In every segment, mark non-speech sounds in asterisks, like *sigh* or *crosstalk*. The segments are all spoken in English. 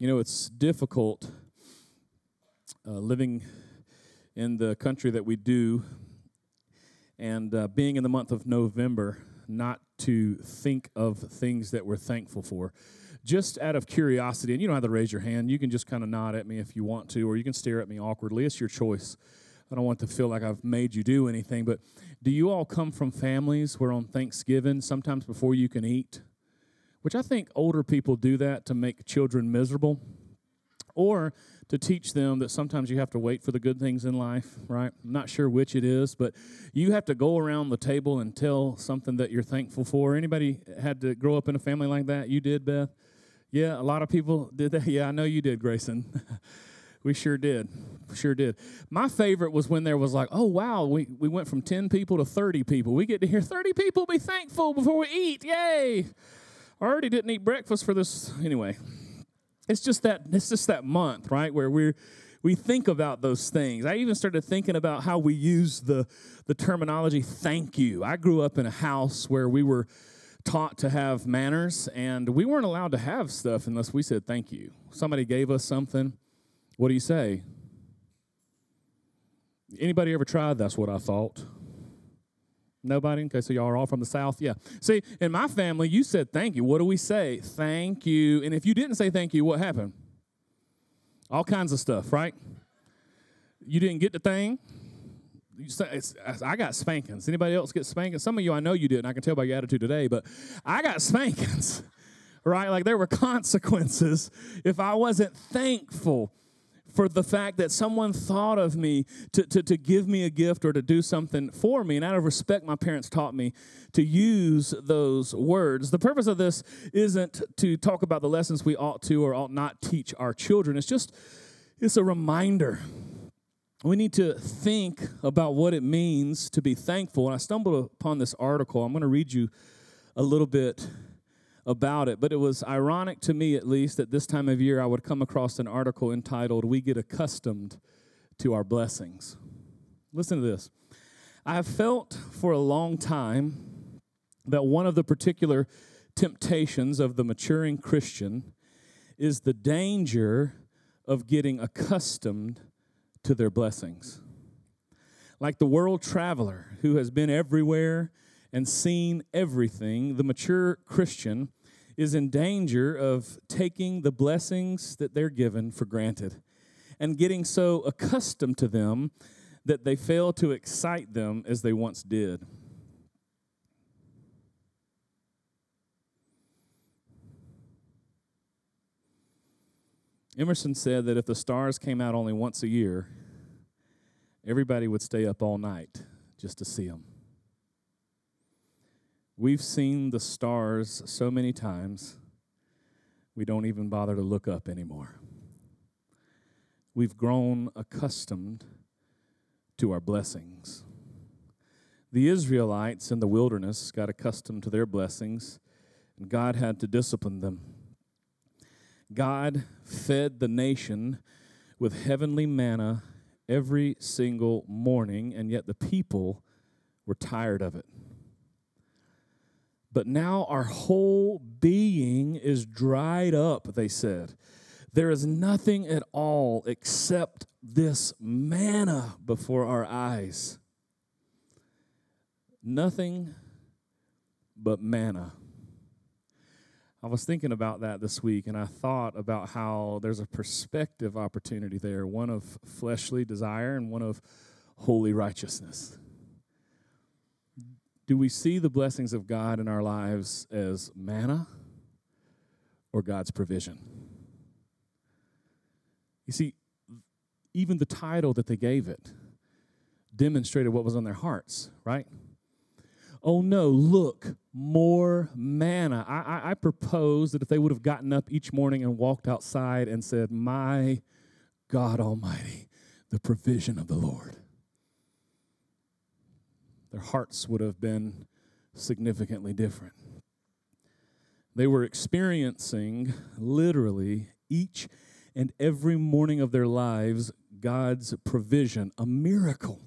You know, it's difficult uh, living in the country that we do and uh, being in the month of November not to think of things that we're thankful for. Just out of curiosity, and you don't have to raise your hand, you can just kind of nod at me if you want to, or you can stare at me awkwardly. It's your choice. I don't want to feel like I've made you do anything, but do you all come from families where on Thanksgiving, sometimes before you can eat, which I think older people do that to make children miserable or to teach them that sometimes you have to wait for the good things in life, right? I'm not sure which it is, but you have to go around the table and tell something that you're thankful for. Anybody had to grow up in a family like that? You did, Beth? Yeah, a lot of people *laughs* did that. Yeah, I know you did, Grayson. *laughs* we sure did. Sure did. My favorite was when there was like, oh, wow, we, we went from 10 people to 30 people. We get to hear 30 people be thankful before we eat. Yay. I already didn't eat breakfast for this. Anyway, it's just that it's just that month, right, where we're we think about those things. I even started thinking about how we use the the terminology thank you. I grew up in a house where we were taught to have manners and we weren't allowed to have stuff unless we said thank you. Somebody gave us something. What do you say? Anybody ever tried? That's what I thought. Nobody? Okay, so y'all are all from the South? Yeah. See, in my family, you said thank you. What do we say? Thank you. And if you didn't say thank you, what happened? All kinds of stuff, right? You didn't get the thing. I got spankings. Anybody else get spankings? Some of you, I know you did, and I can tell by your attitude today, but I got spankings, *laughs* right? Like there were *laughs* consequences if I wasn't thankful for the fact that someone thought of me to, to, to give me a gift or to do something for me. And out of respect, my parents taught me to use those words. The purpose of this isn't to talk about the lessons we ought to or ought not teach our children. It's just, it's a reminder. We need to think about what it means to be thankful. And I stumbled upon this article. I'm going to read you a little bit about it. But it was ironic to me, at least, at this time of year, I would come across an article entitled, We Get Accustomed to Our Blessings. Listen to this. I have felt for a long time that one of the particular temptations of the maturing Christian is the danger of getting accustomed to their blessings. Like the world traveler who has been everywhere and seen everything, the mature Christian is in danger of taking the blessings that they're given for granted and getting so accustomed to them that they fail to excite them as they once did. Emerson said that if the stars came out only once a year, everybody would stay up all night just to see them. We've seen the stars so many times, we don't even bother to look up anymore. We've grown accustomed to our blessings. The Israelites in the wilderness got accustomed to their blessings, and God had to discipline them. God fed the nation with heavenly manna every single morning, and yet the people were tired of it but now our whole being is dried up, they said. There is nothing at all except this manna before our eyes. Nothing but manna. I was thinking about that this week, and I thought about how there's a perspective opportunity there one of fleshly desire and one of holy righteousness. Do we see the blessings of God in our lives as manna or God's provision? You see, even the title that they gave it demonstrated what was on their hearts, right? Oh no, look, more manna. I, I, I, propose that if they would have gotten up each morning and walked outside and said, My God Almighty, the provision of the Lord their hearts would have been significantly different. They were experiencing literally each and every morning of their lives God's provision, a miracle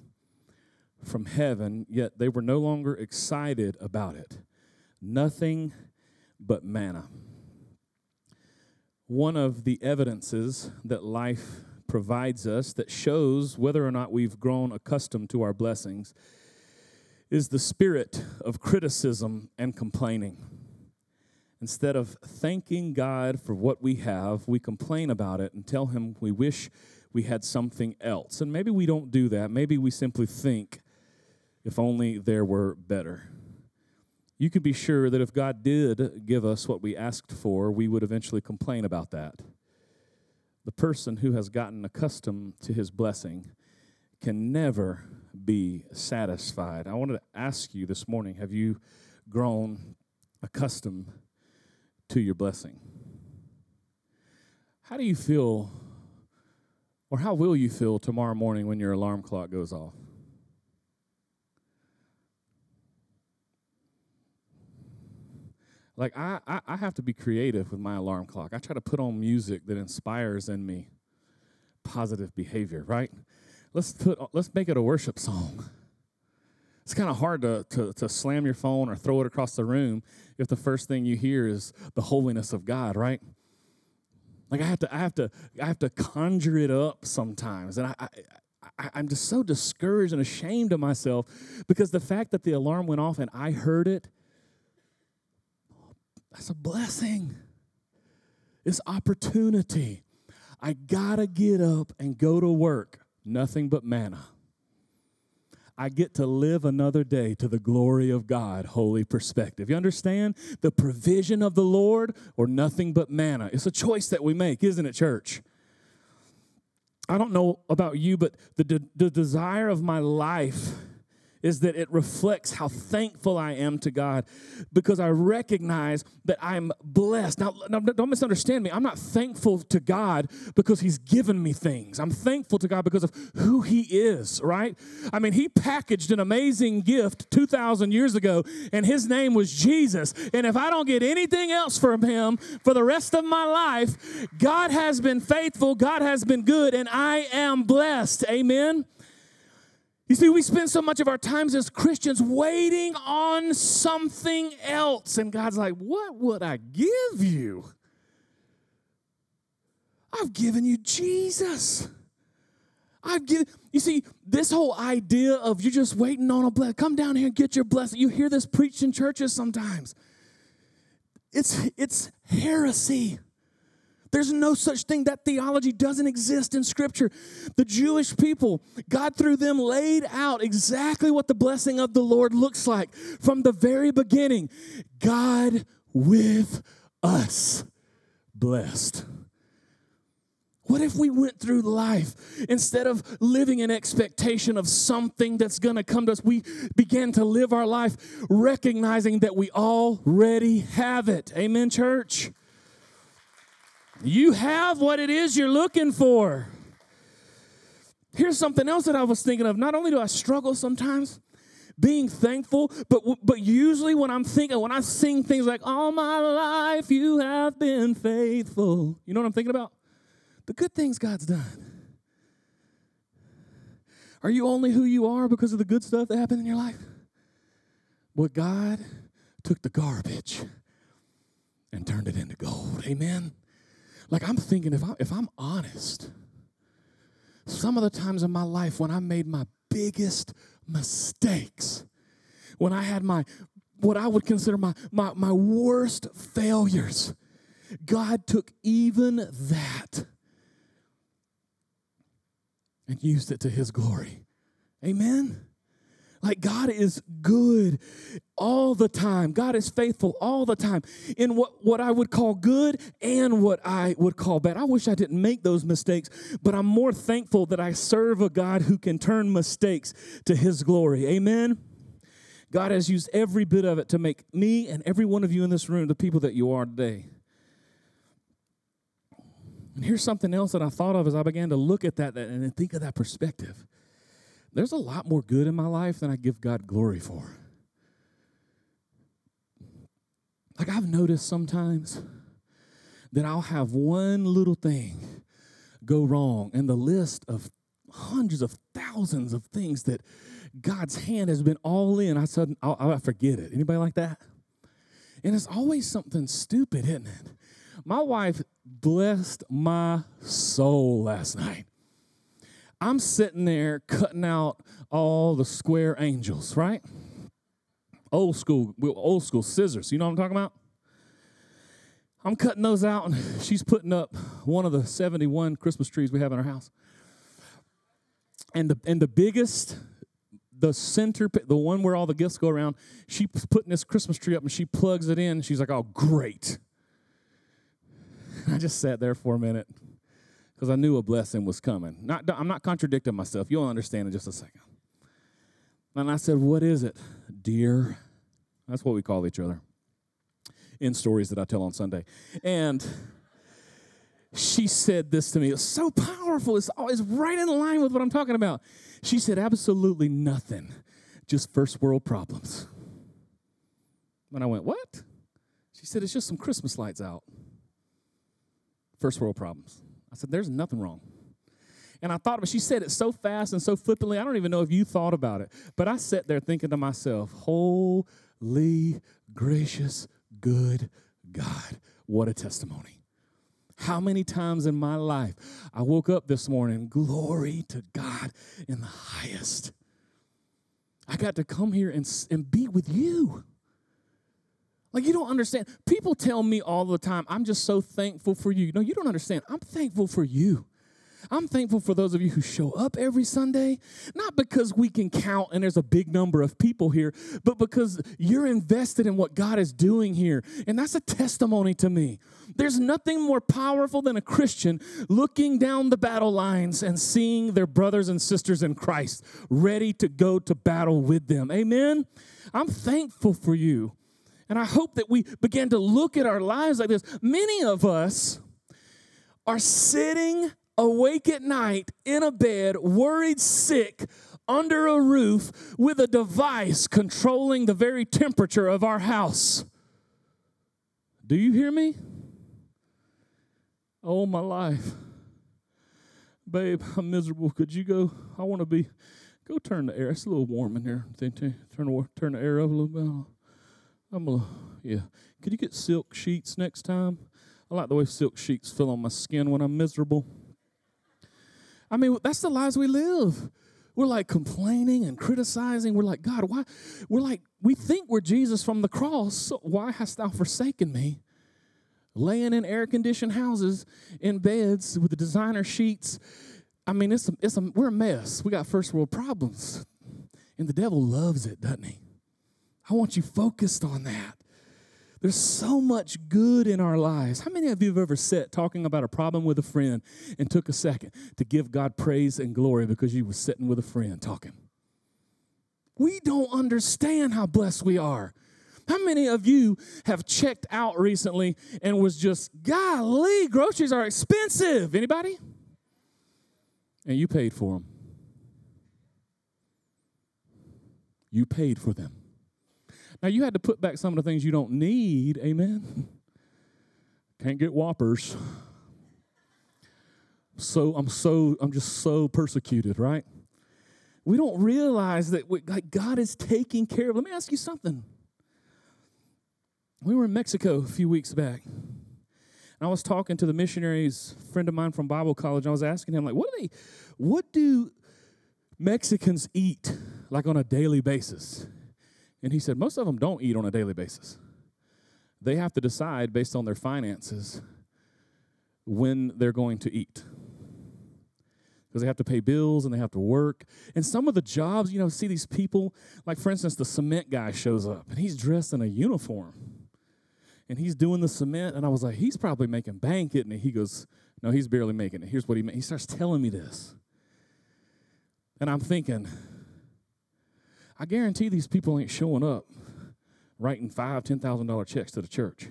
from heaven, yet they were no longer excited about it. Nothing but manna. one of the evidences that life provides us that shows whether or not we've grown accustomed to our blessings is the spirit of criticism and complaining. Instead of thanking God for what we have, we complain about it and tell Him we wish we had something else. And maybe we don't do that. Maybe we simply think, if only there were better. You could be sure that if God did give us what we asked for, we would eventually complain about that. The person who has gotten accustomed to his blessing can never be satisfied. I wanted to ask you this morning have you grown accustomed to your blessing? How do you feel, or how will you feel tomorrow morning when your alarm clock goes off? Like I, I, I have to be creative with my alarm clock. I try to put on music that inspires in me positive behavior, right? Let's put let's make it a worship song. It's kind of hard to, to, to slam your phone or throw it across the room if the first thing you hear is the holiness of God, right? Like I have to, I have to, I have to conjure it up sometimes, and I, I, I, I'm just so discouraged and ashamed of myself because the fact that the alarm went off and I heard it that's a blessing. It's opportunity. I gotta get up and go to work. Nothing but manna. I get to live another day to the glory of God, holy perspective. You understand? The provision of the Lord or nothing but manna. It's a choice that we make, isn't it, church? I don't know about you, but the, de- the desire of my life is that it reflects how thankful I am to God because I recognize that I'm blessed. Now, now, don't misunderstand me. I'm not thankful to God because He's given me things. I'm thankful to God because of who He is, right? I mean, He packaged an amazing gift 2,000 years ago, and His name was Jesus. And if I don't get anything else from Him for the rest of my life, God has been faithful, God has been good, and I am blessed. Amen. You see, we spend so much of our times as Christians waiting on something else. And God's like, What would I give you? I've given you Jesus. I've given, you see, this whole idea of you're just waiting on a blessing, come down here and get your blessing. You hear this preached in churches sometimes. It's, it's heresy. There's no such thing. That theology doesn't exist in Scripture. The Jewish people, God through them laid out exactly what the blessing of the Lord looks like from the very beginning. God with us, blessed. What if we went through life instead of living in expectation of something that's going to come to us, we began to live our life recognizing that we already have it? Amen, church? You have what it is you're looking for. Here's something else that I was thinking of. Not only do I struggle sometimes being thankful, but but usually when I'm thinking, when I sing things like "All my life you have been faithful," you know what I'm thinking about? The good things God's done. Are you only who you are because of the good stuff that happened in your life? Well, God took the garbage and turned it into gold. Amen. Like I'm thinking, if I if I'm honest, some of the times in my life when I made my biggest mistakes, when I had my what I would consider my my, my worst failures, God took even that and used it to his glory. Amen. Like God is good all the time. God is faithful all the time in what, what I would call good and what I would call bad. I wish I didn't make those mistakes, but I'm more thankful that I serve a God who can turn mistakes to his glory. Amen. God has used every bit of it to make me and every one of you in this room the people that you are today. And here's something else that I thought of as I began to look at that and think of that perspective there's a lot more good in my life than I give God glory for. Like I've noticed sometimes that I'll have one little thing go wrong, and the list of hundreds of thousands of things that God's hand has been all in, I suddenly I'll forget it. Anybody like that? And it's always something stupid, isn't it? My wife blessed my soul last night. I'm sitting there cutting out all the square angels, right? Old school, old school scissors. You know what I'm talking about? I'm cutting those out, and she's putting up one of the 71 Christmas trees we have in our house. And the and the biggest, the center, the one where all the gifts go around, she's putting this Christmas tree up, and she plugs it in. she's like, "Oh, great!" *laughs* I just sat there for a minute because I knew a blessing was coming. Not, I'm not contradicting myself. You'll understand in just a second. And I said, What is it, dear? That's what we call each other in stories that I tell on Sunday. And she said this to me. It's so powerful. It's always right in line with what I'm talking about. She said, Absolutely nothing, just first world problems. And I went, What? She said, It's just some Christmas lights out. First world problems. I said, There's nothing wrong. And I thought about she said it so fast and so flippantly. I don't even know if you thought about it. But I sat there thinking to myself, Holy, gracious, good God. What a testimony. How many times in my life I woke up this morning, glory to God in the highest. I got to come here and, and be with you. Like, you don't understand. People tell me all the time, I'm just so thankful for you. No, you don't understand. I'm thankful for you. I'm thankful for those of you who show up every Sunday, not because we can count and there's a big number of people here, but because you're invested in what God is doing here. And that's a testimony to me. There's nothing more powerful than a Christian looking down the battle lines and seeing their brothers and sisters in Christ ready to go to battle with them. Amen. I'm thankful for you. And I hope that we begin to look at our lives like this. Many of us are sitting awake at night in a bed, worried, sick, under a roof with a device controlling the very temperature of our house. Do you hear me? Oh, my life. Babe, I'm miserable. Could you go? I want to be. Go turn the air. It's a little warm in here. Turn the, turn the air up a little bit. I'm a, yeah. Could you get silk sheets next time? I like the way silk sheets feel on my skin when I'm miserable. I mean, that's the lives we live. We're like complaining and criticizing. We're like, God, why? We're like, we think we're Jesus from the cross. Why hast thou forsaken me? Laying in air conditioned houses in beds with the designer sheets. I mean, it's a, it's a, we're a mess. We got first world problems. And the devil loves it, doesn't he? I want you focused on that. There's so much good in our lives. How many of you have ever sat talking about a problem with a friend and took a second to give God praise and glory because you were sitting with a friend talking? We don't understand how blessed we are. How many of you have checked out recently and was just, golly, groceries are expensive? Anybody? And you paid for them. You paid for them. Now, you had to put back some of the things you don't need. Amen. Can't get whoppers. So I'm so I'm just so persecuted, right? We don't realize that we, like God is taking care of. Let me ask you something. We were in Mexico a few weeks back. And I was talking to the missionaries, friend of mine from Bible college. I was asking him, like, what do they, what do Mexicans eat like on a daily basis? And he said, most of them don't eat on a daily basis. They have to decide based on their finances when they're going to eat. Because they have to pay bills and they have to work. And some of the jobs, you know, see these people, like for instance, the cement guy shows up and he's dressed in a uniform and he's doing the cement. And I was like, he's probably making bank, isn't he? He goes, no, he's barely making it. Here's what he made. He starts telling me this. And I'm thinking, I guarantee these people ain't showing up writing five, ten thousand dollar checks to the church.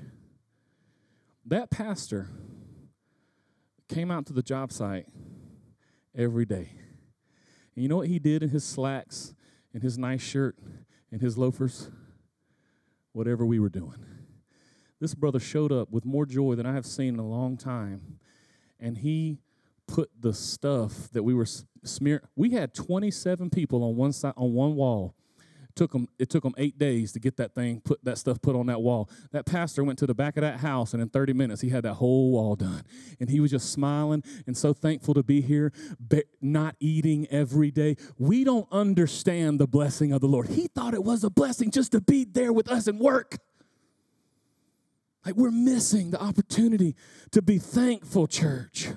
That pastor came out to the job site every day. And you know what he did in his slacks, in his nice shirt, in his loafers? Whatever we were doing. This brother showed up with more joy than I have seen in a long time. And he put the stuff that we were smearing. We had 27 people on one side on one wall Took them, it took them eight days to get that thing, put that stuff put on that wall. That pastor went to the back of that house, and in 30 minutes, he had that whole wall done. And he was just smiling and so thankful to be here, not eating every day. We don't understand the blessing of the Lord. He thought it was a blessing just to be there with us and work. Like we're missing the opportunity to be thankful, church.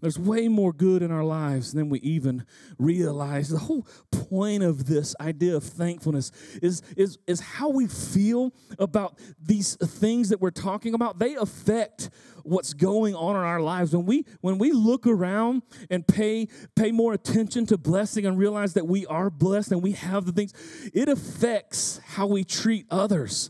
There's way more good in our lives than we even realize. The whole point of this idea of thankfulness is, is, is how we feel about these things that we're talking about. They affect what's going on in our lives. When we when we look around and pay pay more attention to blessing and realize that we are blessed and we have the things, it affects how we treat others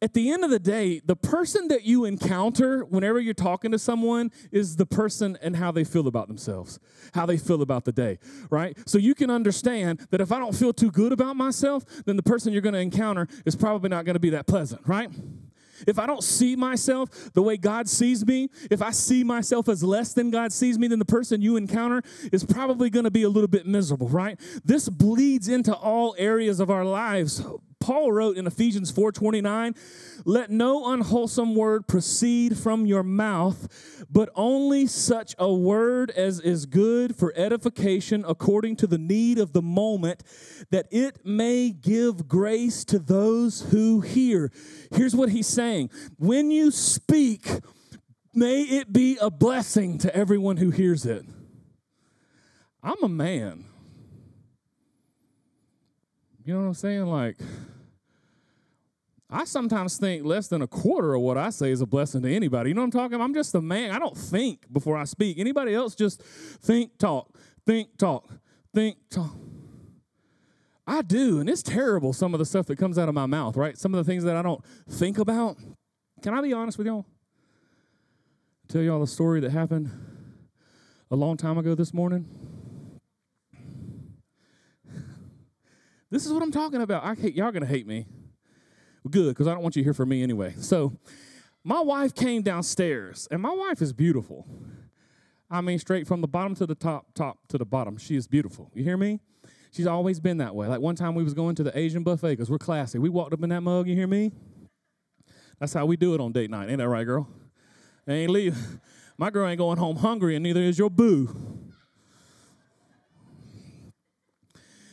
at the end of the day, the person that you encounter whenever you're talking to someone is the person and how they feel about themselves, how they feel about the day, right? So you can understand that if I don't feel too good about myself, then the person you're going to encounter is probably not going to be that pleasant, right? If I don't see myself the way God sees me, if I see myself as less than God sees me, then the person you encounter is probably going to be a little bit miserable, right? This bleeds into all areas of our lives. Paul wrote in Ephesians 4:29, "Let no unwholesome word proceed from your mouth, but only such a word as is good for edification according to the need of the moment, that it may give grace to those who hear." Here's what he's saying. When you speak, may it be a blessing to everyone who hears it. I'm a man. You know what I'm saying? Like, I sometimes think less than a quarter of what I say is a blessing to anybody. You know what I'm talking about? I'm just a man. I don't think before I speak. Anybody else just think, talk, think, talk, think, talk. I do, and it's terrible some of the stuff that comes out of my mouth, right? Some of the things that I don't think about. Can I be honest with y'all? Tell y'all a story that happened a long time ago this morning. This is what I'm talking about. I hate y'all gonna hate me. Good, because I don't want you hear from me anyway. So, my wife came downstairs, and my wife is beautiful. I mean, straight from the bottom to the top, top to the bottom. She is beautiful. You hear me? She's always been that way. Like one time we was going to the Asian buffet because we're classy. We walked up in that mug. You hear me? That's how we do it on date night. Ain't that right, girl? They ain't leave. My girl ain't going home hungry, and neither is your boo.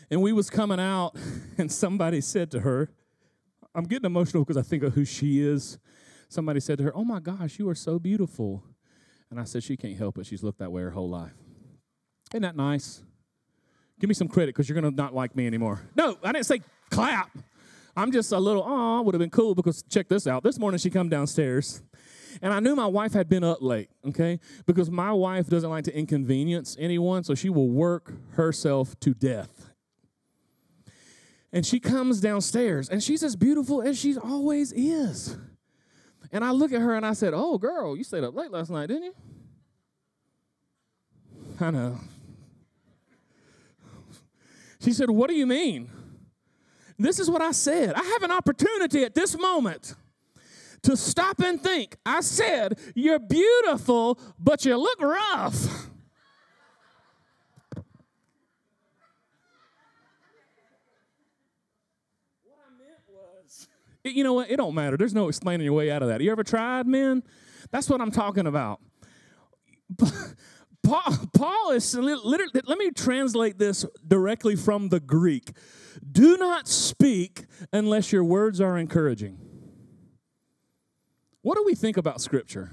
And we was coming out, *laughs* and somebody said to her, I'm getting emotional because I think of who she is. Somebody said to her, Oh my gosh, you are so beautiful. And I said, She can't help it. She's looked that way her whole life. Isn't that nice? Give me some credit because you're going to not like me anymore. No, I didn't say clap. I'm just a little, oh, would have been cool because check this out. This morning she come downstairs and I knew my wife had been up late, okay? Because my wife doesn't like to inconvenience anyone, so she will work herself to death and she comes downstairs and she's as beautiful as she always is. And I look at her and I said, Oh, girl, you stayed up late last night, didn't you? I know. She said, What do you mean? This is what I said. I have an opportunity at this moment to stop and think. I said, You're beautiful, but you look rough. You know what? It don't matter. There's no explaining your way out of that. You ever tried, men? That's what I'm talking about. *laughs* Paul, Paul is literally, let me translate this directly from the Greek. Do not speak unless your words are encouraging. What do we think about Scripture?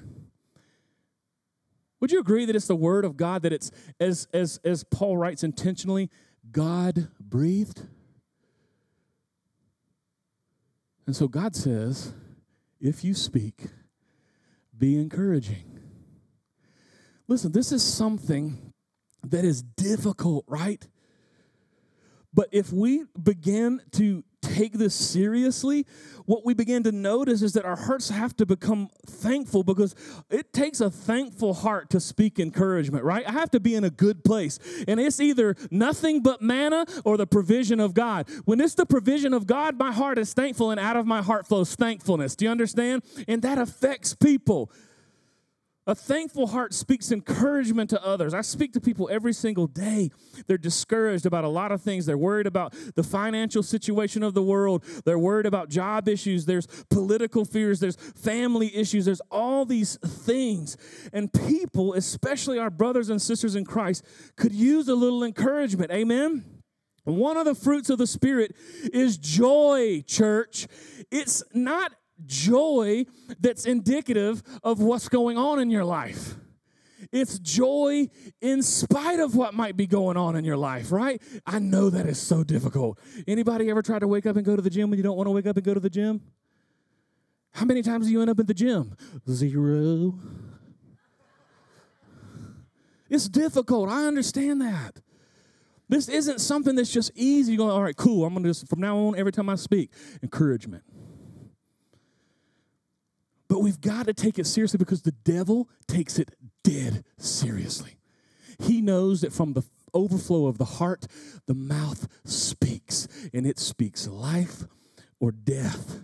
Would you agree that it's the Word of God, that it's, as, as, as Paul writes intentionally, God breathed? And so God says, if you speak, be encouraging. Listen, this is something that is difficult, right? But if we begin to take this seriously, what we begin to notice is that our hearts have to become thankful because it takes a thankful heart to speak encouragement, right? I have to be in a good place. And it's either nothing but manna or the provision of God. When it's the provision of God, my heart is thankful and out of my heart flows thankfulness. Do you understand? And that affects people. A thankful heart speaks encouragement to others. I speak to people every single day. They're discouraged about a lot of things. They're worried about the financial situation of the world. They're worried about job issues. There's political fears. There's family issues. There's all these things. And people, especially our brothers and sisters in Christ, could use a little encouragement. Amen? One of the fruits of the Spirit is joy, church. It's not joy that's indicative of what's going on in your life. It's joy in spite of what might be going on in your life, right? I know that is so difficult. Anybody ever tried to wake up and go to the gym when you don't want to wake up and go to the gym? How many times do you end up at the gym? Zero. It's difficult. I understand that. This isn't something that's just easy. You're Going, all right, cool. I'm gonna just from now on, every time I speak, encouragement. But we've got to take it seriously because the devil takes it dead seriously. He knows that from the overflow of the heart, the mouth speaks, and it speaks life or death.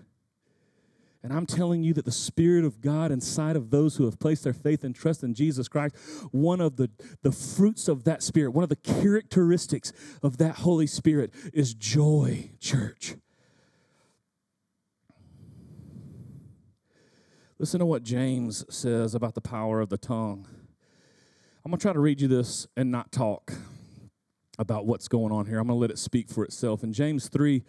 And I'm telling you that the Spirit of God inside of those who have placed their faith and trust in Jesus Christ, one of the, the fruits of that Spirit, one of the characteristics of that Holy Spirit is joy, church. Listen to what James says about the power of the tongue. I'm going to try to read you this and not talk about what's going on here. I'm going to let it speak for itself. In James 3,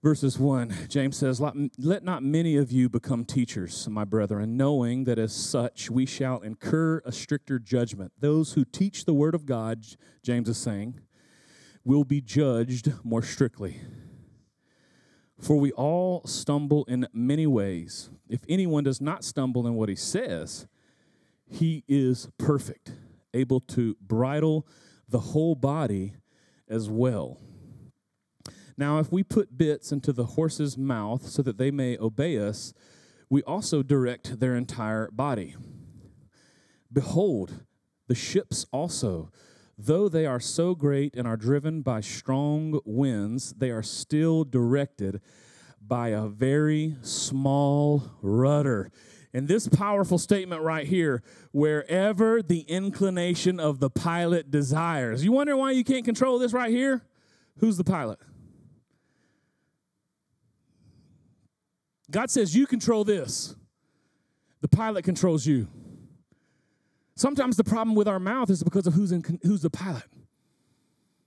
verses 1, James says, Let not many of you become teachers, my brethren, knowing that as such we shall incur a stricter judgment. Those who teach the word of God, James is saying, will be judged more strictly. For we all stumble in many ways. If anyone does not stumble in what he says, he is perfect, able to bridle the whole body as well. Now, if we put bits into the horse's mouth so that they may obey us, we also direct their entire body. Behold, the ships also, though they are so great and are driven by strong winds, they are still directed by a very small rudder. And this powerful statement right here wherever the inclination of the pilot desires. You wonder why you can't control this right here? Who's the pilot? God says you control this, the pilot controls you. Sometimes the problem with our mouth is because of who's, in, who's the pilot.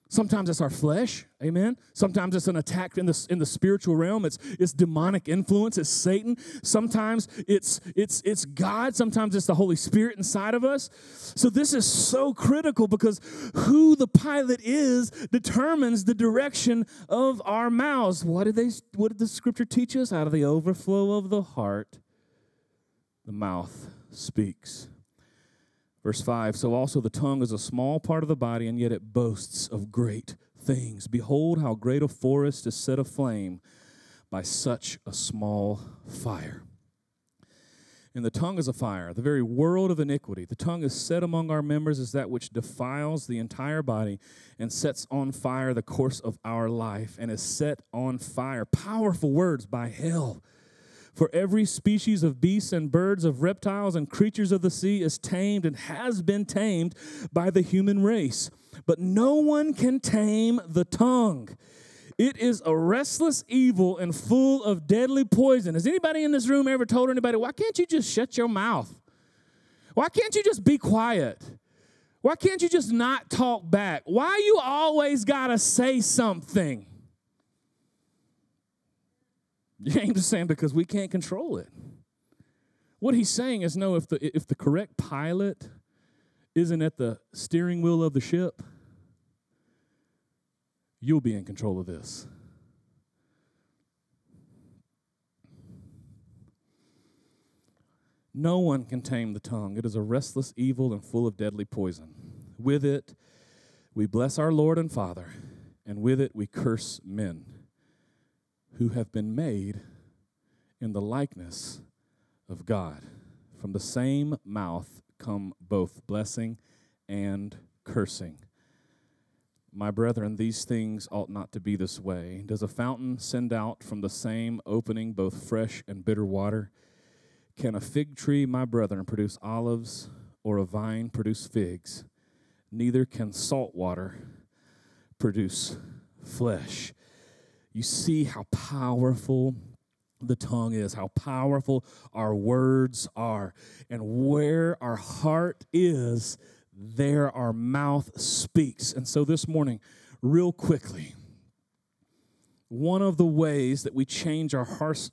Sometimes it's our flesh, amen. Sometimes it's an attack in the, in the spiritual realm. It's, it's demonic influence, it's Satan. Sometimes it's, it's, it's God. Sometimes it's the Holy Spirit inside of us. So this is so critical because who the pilot is determines the direction of our mouths. What did, they, what did the scripture teach us? Out of the overflow of the heart, the mouth speaks. Verse 5 So also the tongue is a small part of the body, and yet it boasts of great things. Behold, how great a forest is set aflame by such a small fire. And the tongue is a fire, the very world of iniquity. The tongue is set among our members as that which defiles the entire body and sets on fire the course of our life, and is set on fire. Powerful words by hell. For every species of beasts and birds, of reptiles and creatures of the sea is tamed and has been tamed by the human race. But no one can tame the tongue. It is a restless evil and full of deadly poison. Has anybody in this room ever told anybody, why can't you just shut your mouth? Why can't you just be quiet? Why can't you just not talk back? Why you always got to say something? *laughs* James is saying because we can't control it. What he's saying is no, if the, if the correct pilot isn't at the steering wheel of the ship, you'll be in control of this. No one can tame the tongue. It is a restless evil and full of deadly poison. With it, we bless our Lord and Father, and with it, we curse men who have been made in the likeness of God. From the same mouth come both blessing and cursing. My brethren, these things ought not to be this way. Does a fountain send out from the same opening both fresh and bitter water? can a fig tree, my brethren, produce olives or a vine produce figs? Neither can salt water produce flesh. You see how powerful the tongue is, how powerful our words are. And where our heart is, there our mouth speaks. And so this morning, real quickly, one of the ways that we change our heart's,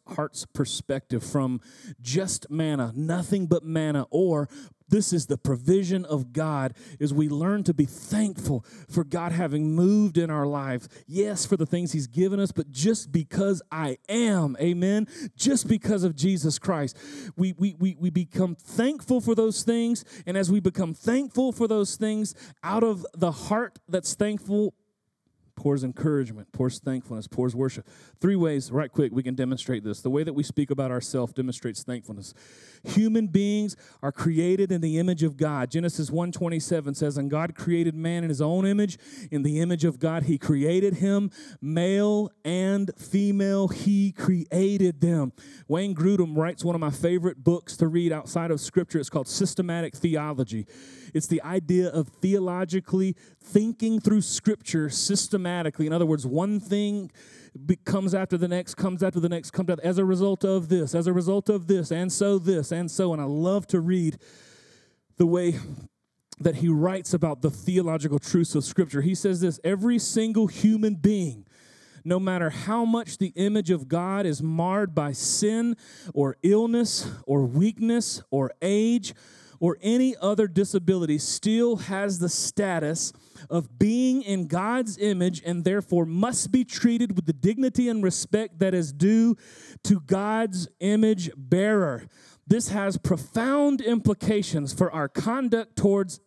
perspective from just manna, nothing but manna, or this is the provision of God is we learn to be thankful for God having moved in our lives. Yes, for the things he's given us, but just because I am, amen, just because of Jesus Christ. We we we, we become thankful for those things, and as we become thankful for those things, out of the heart that's thankful pours encouragement, pours thankfulness, pours worship. Three ways, right quick, we can demonstrate this. The way that we speak about ourselves demonstrates thankfulness. Human beings are created in the image of God. Genesis 1:27 says, "And God created man in his own image, in the image of God he created him, male and female he created them." Wayne Grudem writes one of my favorite books to read outside of scripture. It's called Systematic Theology. It's the idea of theologically thinking through scripture systematically. In other words, one thing comes after the next, comes after the next, comes after, as a result of this, as a result of this, and so this, and so. And I love to read the way that he writes about the theological truths of Scripture. He says this every single human being, no matter how much the image of God is marred by sin or illness or weakness or age or any other disability still has the status of being in God's image and therefore must be treated with the dignity and respect that is due to God's image bearer. This has profound implications for our conduct towards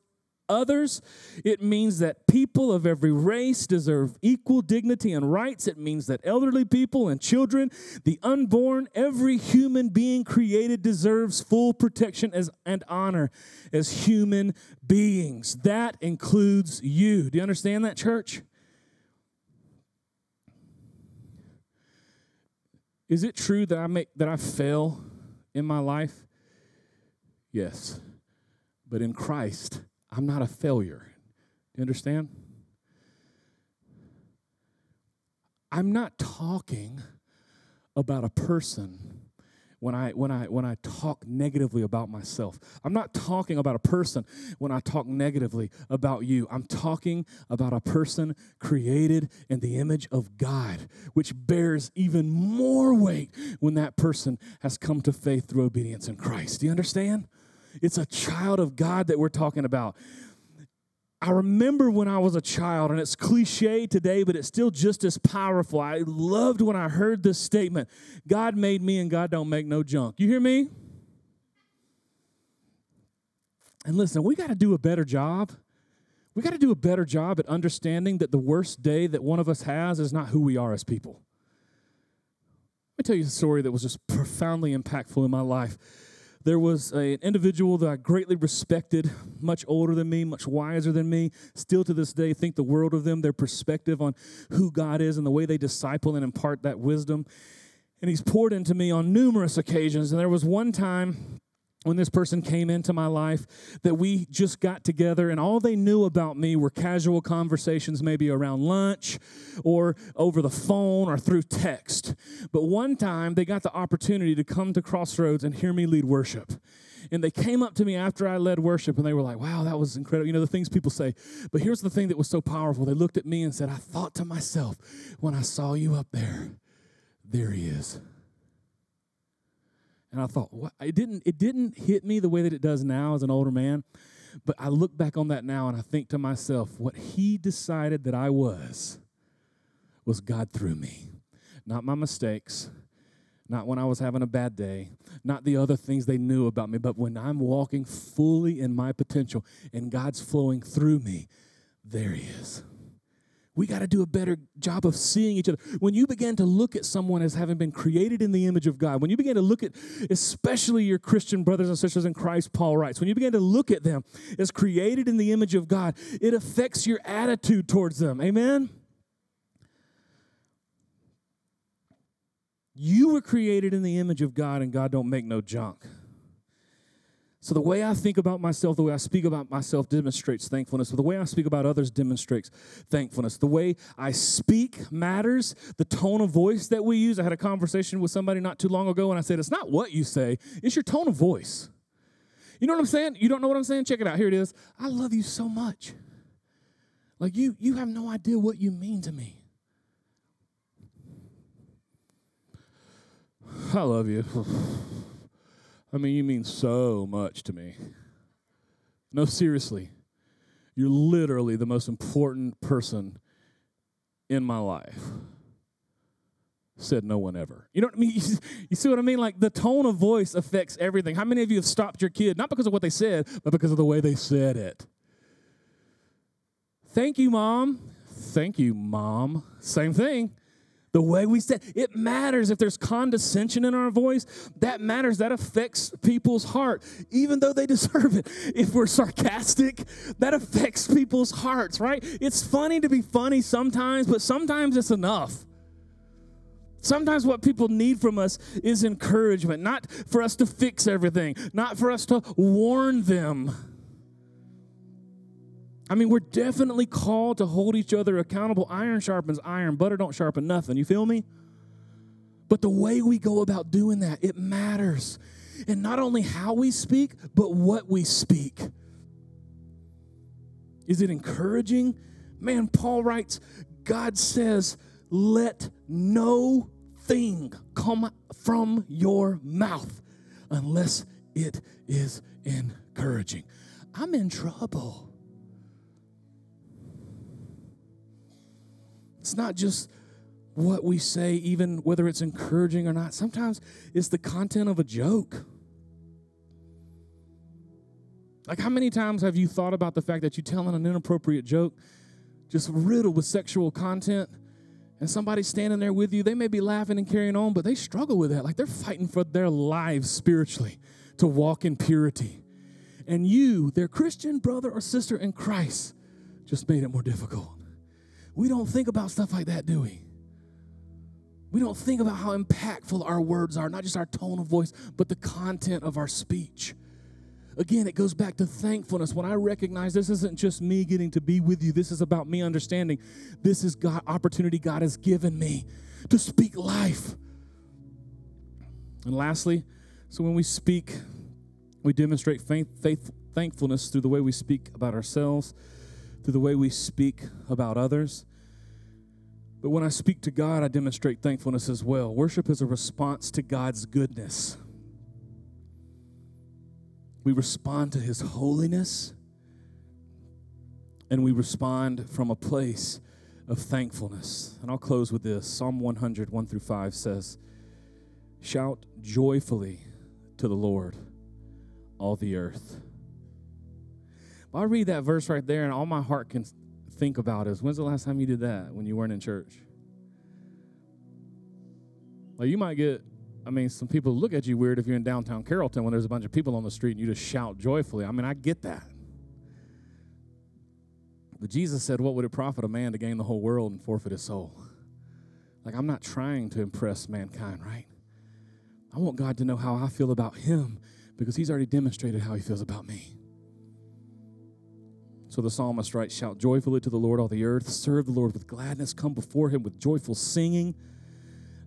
others. It means that people of every race deserve equal dignity and rights. It means that elderly people and children, the unborn, every human being created deserves full protection as, and honor as human beings. That includes you. Do you understand that, church? Is it true that I make that I fail in my life? Yes. But in Christ, I'm not a failure. Do you understand? I'm not talking about a person when I when I when I talk negatively about myself. I'm not talking about a person when I talk negatively about you. I'm talking about a person created in the image of God, which bears even more weight when that person has come to faith through obedience in Christ. Do you understand? It's a child of God that we're talking about. I remember when I was a child, and it's cliche today, but it's still just as powerful. I loved when I heard this statement God made me, and God don't make no junk. You hear me? And listen, we got to do a better job. We got to do a better job at understanding that the worst day that one of us has is not who we are as people. Let me tell you a story that was just profoundly impactful in my life there was a, an individual that I greatly respected, much older than me, much wiser than me. Still to this day, think the world of them, their perspective on who God is and the way they disciple and impart that wisdom. And he's poured into me on numerous occasions. And there was one time when this person came into my life that we just got together and all they knew about me were casual conversations maybe around lunch or over the phone or through text but one time they got the opportunity to come to crossroads and hear me lead worship and they came up to me after I led worship and they were like, wow, that was incredible. You know, the things people say. But here's the thing that was so powerful. They looked at me and said, I thought to myself, when I saw you up there, there he is. And I thought, what? It didn't, it didn't hit me the way that it does now as an older man. But I look back on that now and I think to myself, what he decided that I was, was God through me. Not my mistakes, not when I was having a bad day, not the other things they knew about me, but when I'm walking fully in my potential and God's flowing through me, there he is we got to do a better job of seeing each other. When you begin to look at someone as having been created in the image of God, when you begin to look at, especially your Christian brothers and sisters in Christ, Paul writes, when you begin to look at them as created in the image of God, it affects your attitude towards them. Amen? You were created in the image of God, and God don't make no junk. So the way I think about myself, the way I speak about myself demonstrates thankfulness. The way I speak about others demonstrates thankfulness. The way I speak matters. The tone of voice that we use. I had a conversation with somebody not too long ago and I said, it's not what you say, it's your tone of voice. You know what I'm saying? You don't know what I'm saying? Check it out. Here it is. I love you so much. Like you you have no idea what you mean to me. *sighs* I love you. *sighs* *sighs* I mean, you mean so much to me. No, seriously. You're literally the most important person in my life. Said no one ever. You know what I mean? *laughs* You see what I mean? Like the tone of voice affects everything. How many of you have stopped your kid, not because of what they said, but because of the way they said it? Thank you, mom. Thank you, mom. Same thing the way we say it matters if there's condescension in our voice. That matters. That affects people's heart even though they *laughs* deserve it. If we're sarcastic that affects people's hearts right? It's funny to be funny sometimes but sometimes it's enough. Sometimes what people need from us is encouragement, not for us to fix everything, not for us to warn them I mean, we're definitely called to hold each other accountable. Iron sharpens iron, butter don't sharpen nothing. You feel me? But the way we go about doing that, it matters. And not only how we speak, but what we speak. Is it encouraging? Man, Paul writes, God says, let no thing come from your mouth unless it is encouraging. I'm in trouble. It's not just what we say, even whether it's encouraging or not. Sometimes it's the content of a joke. Like, how many times have you thought about the fact that you're telling an inappropriate joke, just riddled with sexual content, and somebody's standing there with you? They may be laughing and carrying on, but they struggle with that. Like, they're fighting for their lives spiritually to walk in purity. And you, their Christian brother or sister in Christ, just made it more difficult. We don't think about stuff like that, do we? We don't think about how impactful our words are, not just our tone of voice, but the content of our speech. Again, it goes back to thankfulness. When I recognize this isn't just me getting to be with you, this is about me understanding this is God opportunity God has given me to speak life. And lastly, so when we speak, we demonstrate faith, faith, thankfulness through the way we speak about ourselves, through the way we speak about others. But when I speak to God, I demonstrate thankfulness as well. Worship is a response to God's goodness. We respond to His holiness, and we respond from a place of thankfulness. And I'll close with this Psalm 100, 1 through 5 says, Shout joyfully to the Lord, all the earth. I read that verse right there, and all my heart can think about is when's the last time you did that when you weren't in church? Like you might get, I mean, some people look at you weird if you're in downtown Carrollton when there's a bunch of people on the street and you just shout joyfully. I mean, I get that. But Jesus said, What would it profit a man to gain the whole world and forfeit his soul? Like, I'm not trying to impress mankind, right? I want God to know how I feel about him because he's already demonstrated how he feels about me. So the psalmist writes, Shout joyfully to the Lord, all the earth. Serve the Lord with gladness. Come before him with joyful singing.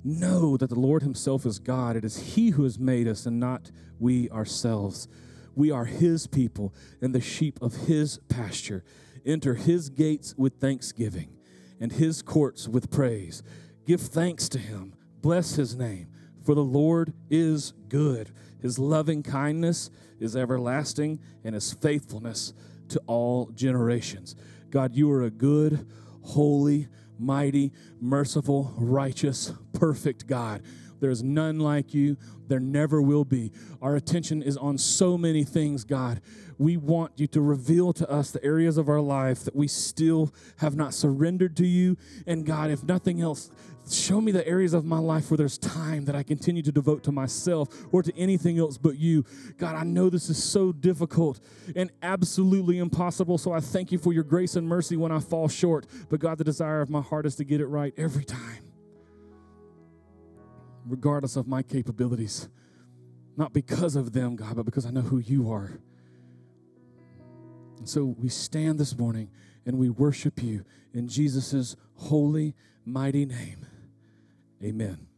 Know that the Lord himself is God. It is he who has made us and not we ourselves. We are his people and the sheep of his pasture. Enter his gates with thanksgiving and his courts with praise. Give thanks to him. Bless his name. For the Lord is good. His loving kindness is everlasting, and his faithfulness to all generations. God, you are a good, holy, mighty, merciful, righteous, perfect God. There is none like you. There never will be. Our attention is on so many things, God. We want you to reveal to us the areas of our life that we still have not surrendered to you. And God, if nothing else, show me the areas of my life where there's time that I continue to devote to myself or to anything else but you. God, I know this is so difficult and absolutely impossible. So I thank you for your grace and mercy when I fall short. But God, the desire of my heart is to get it right every time, regardless of my capabilities. not because of them, God, but because I know who you are. And so we stand this morning and we worship you in Jesus' holy, mighty name. Amen.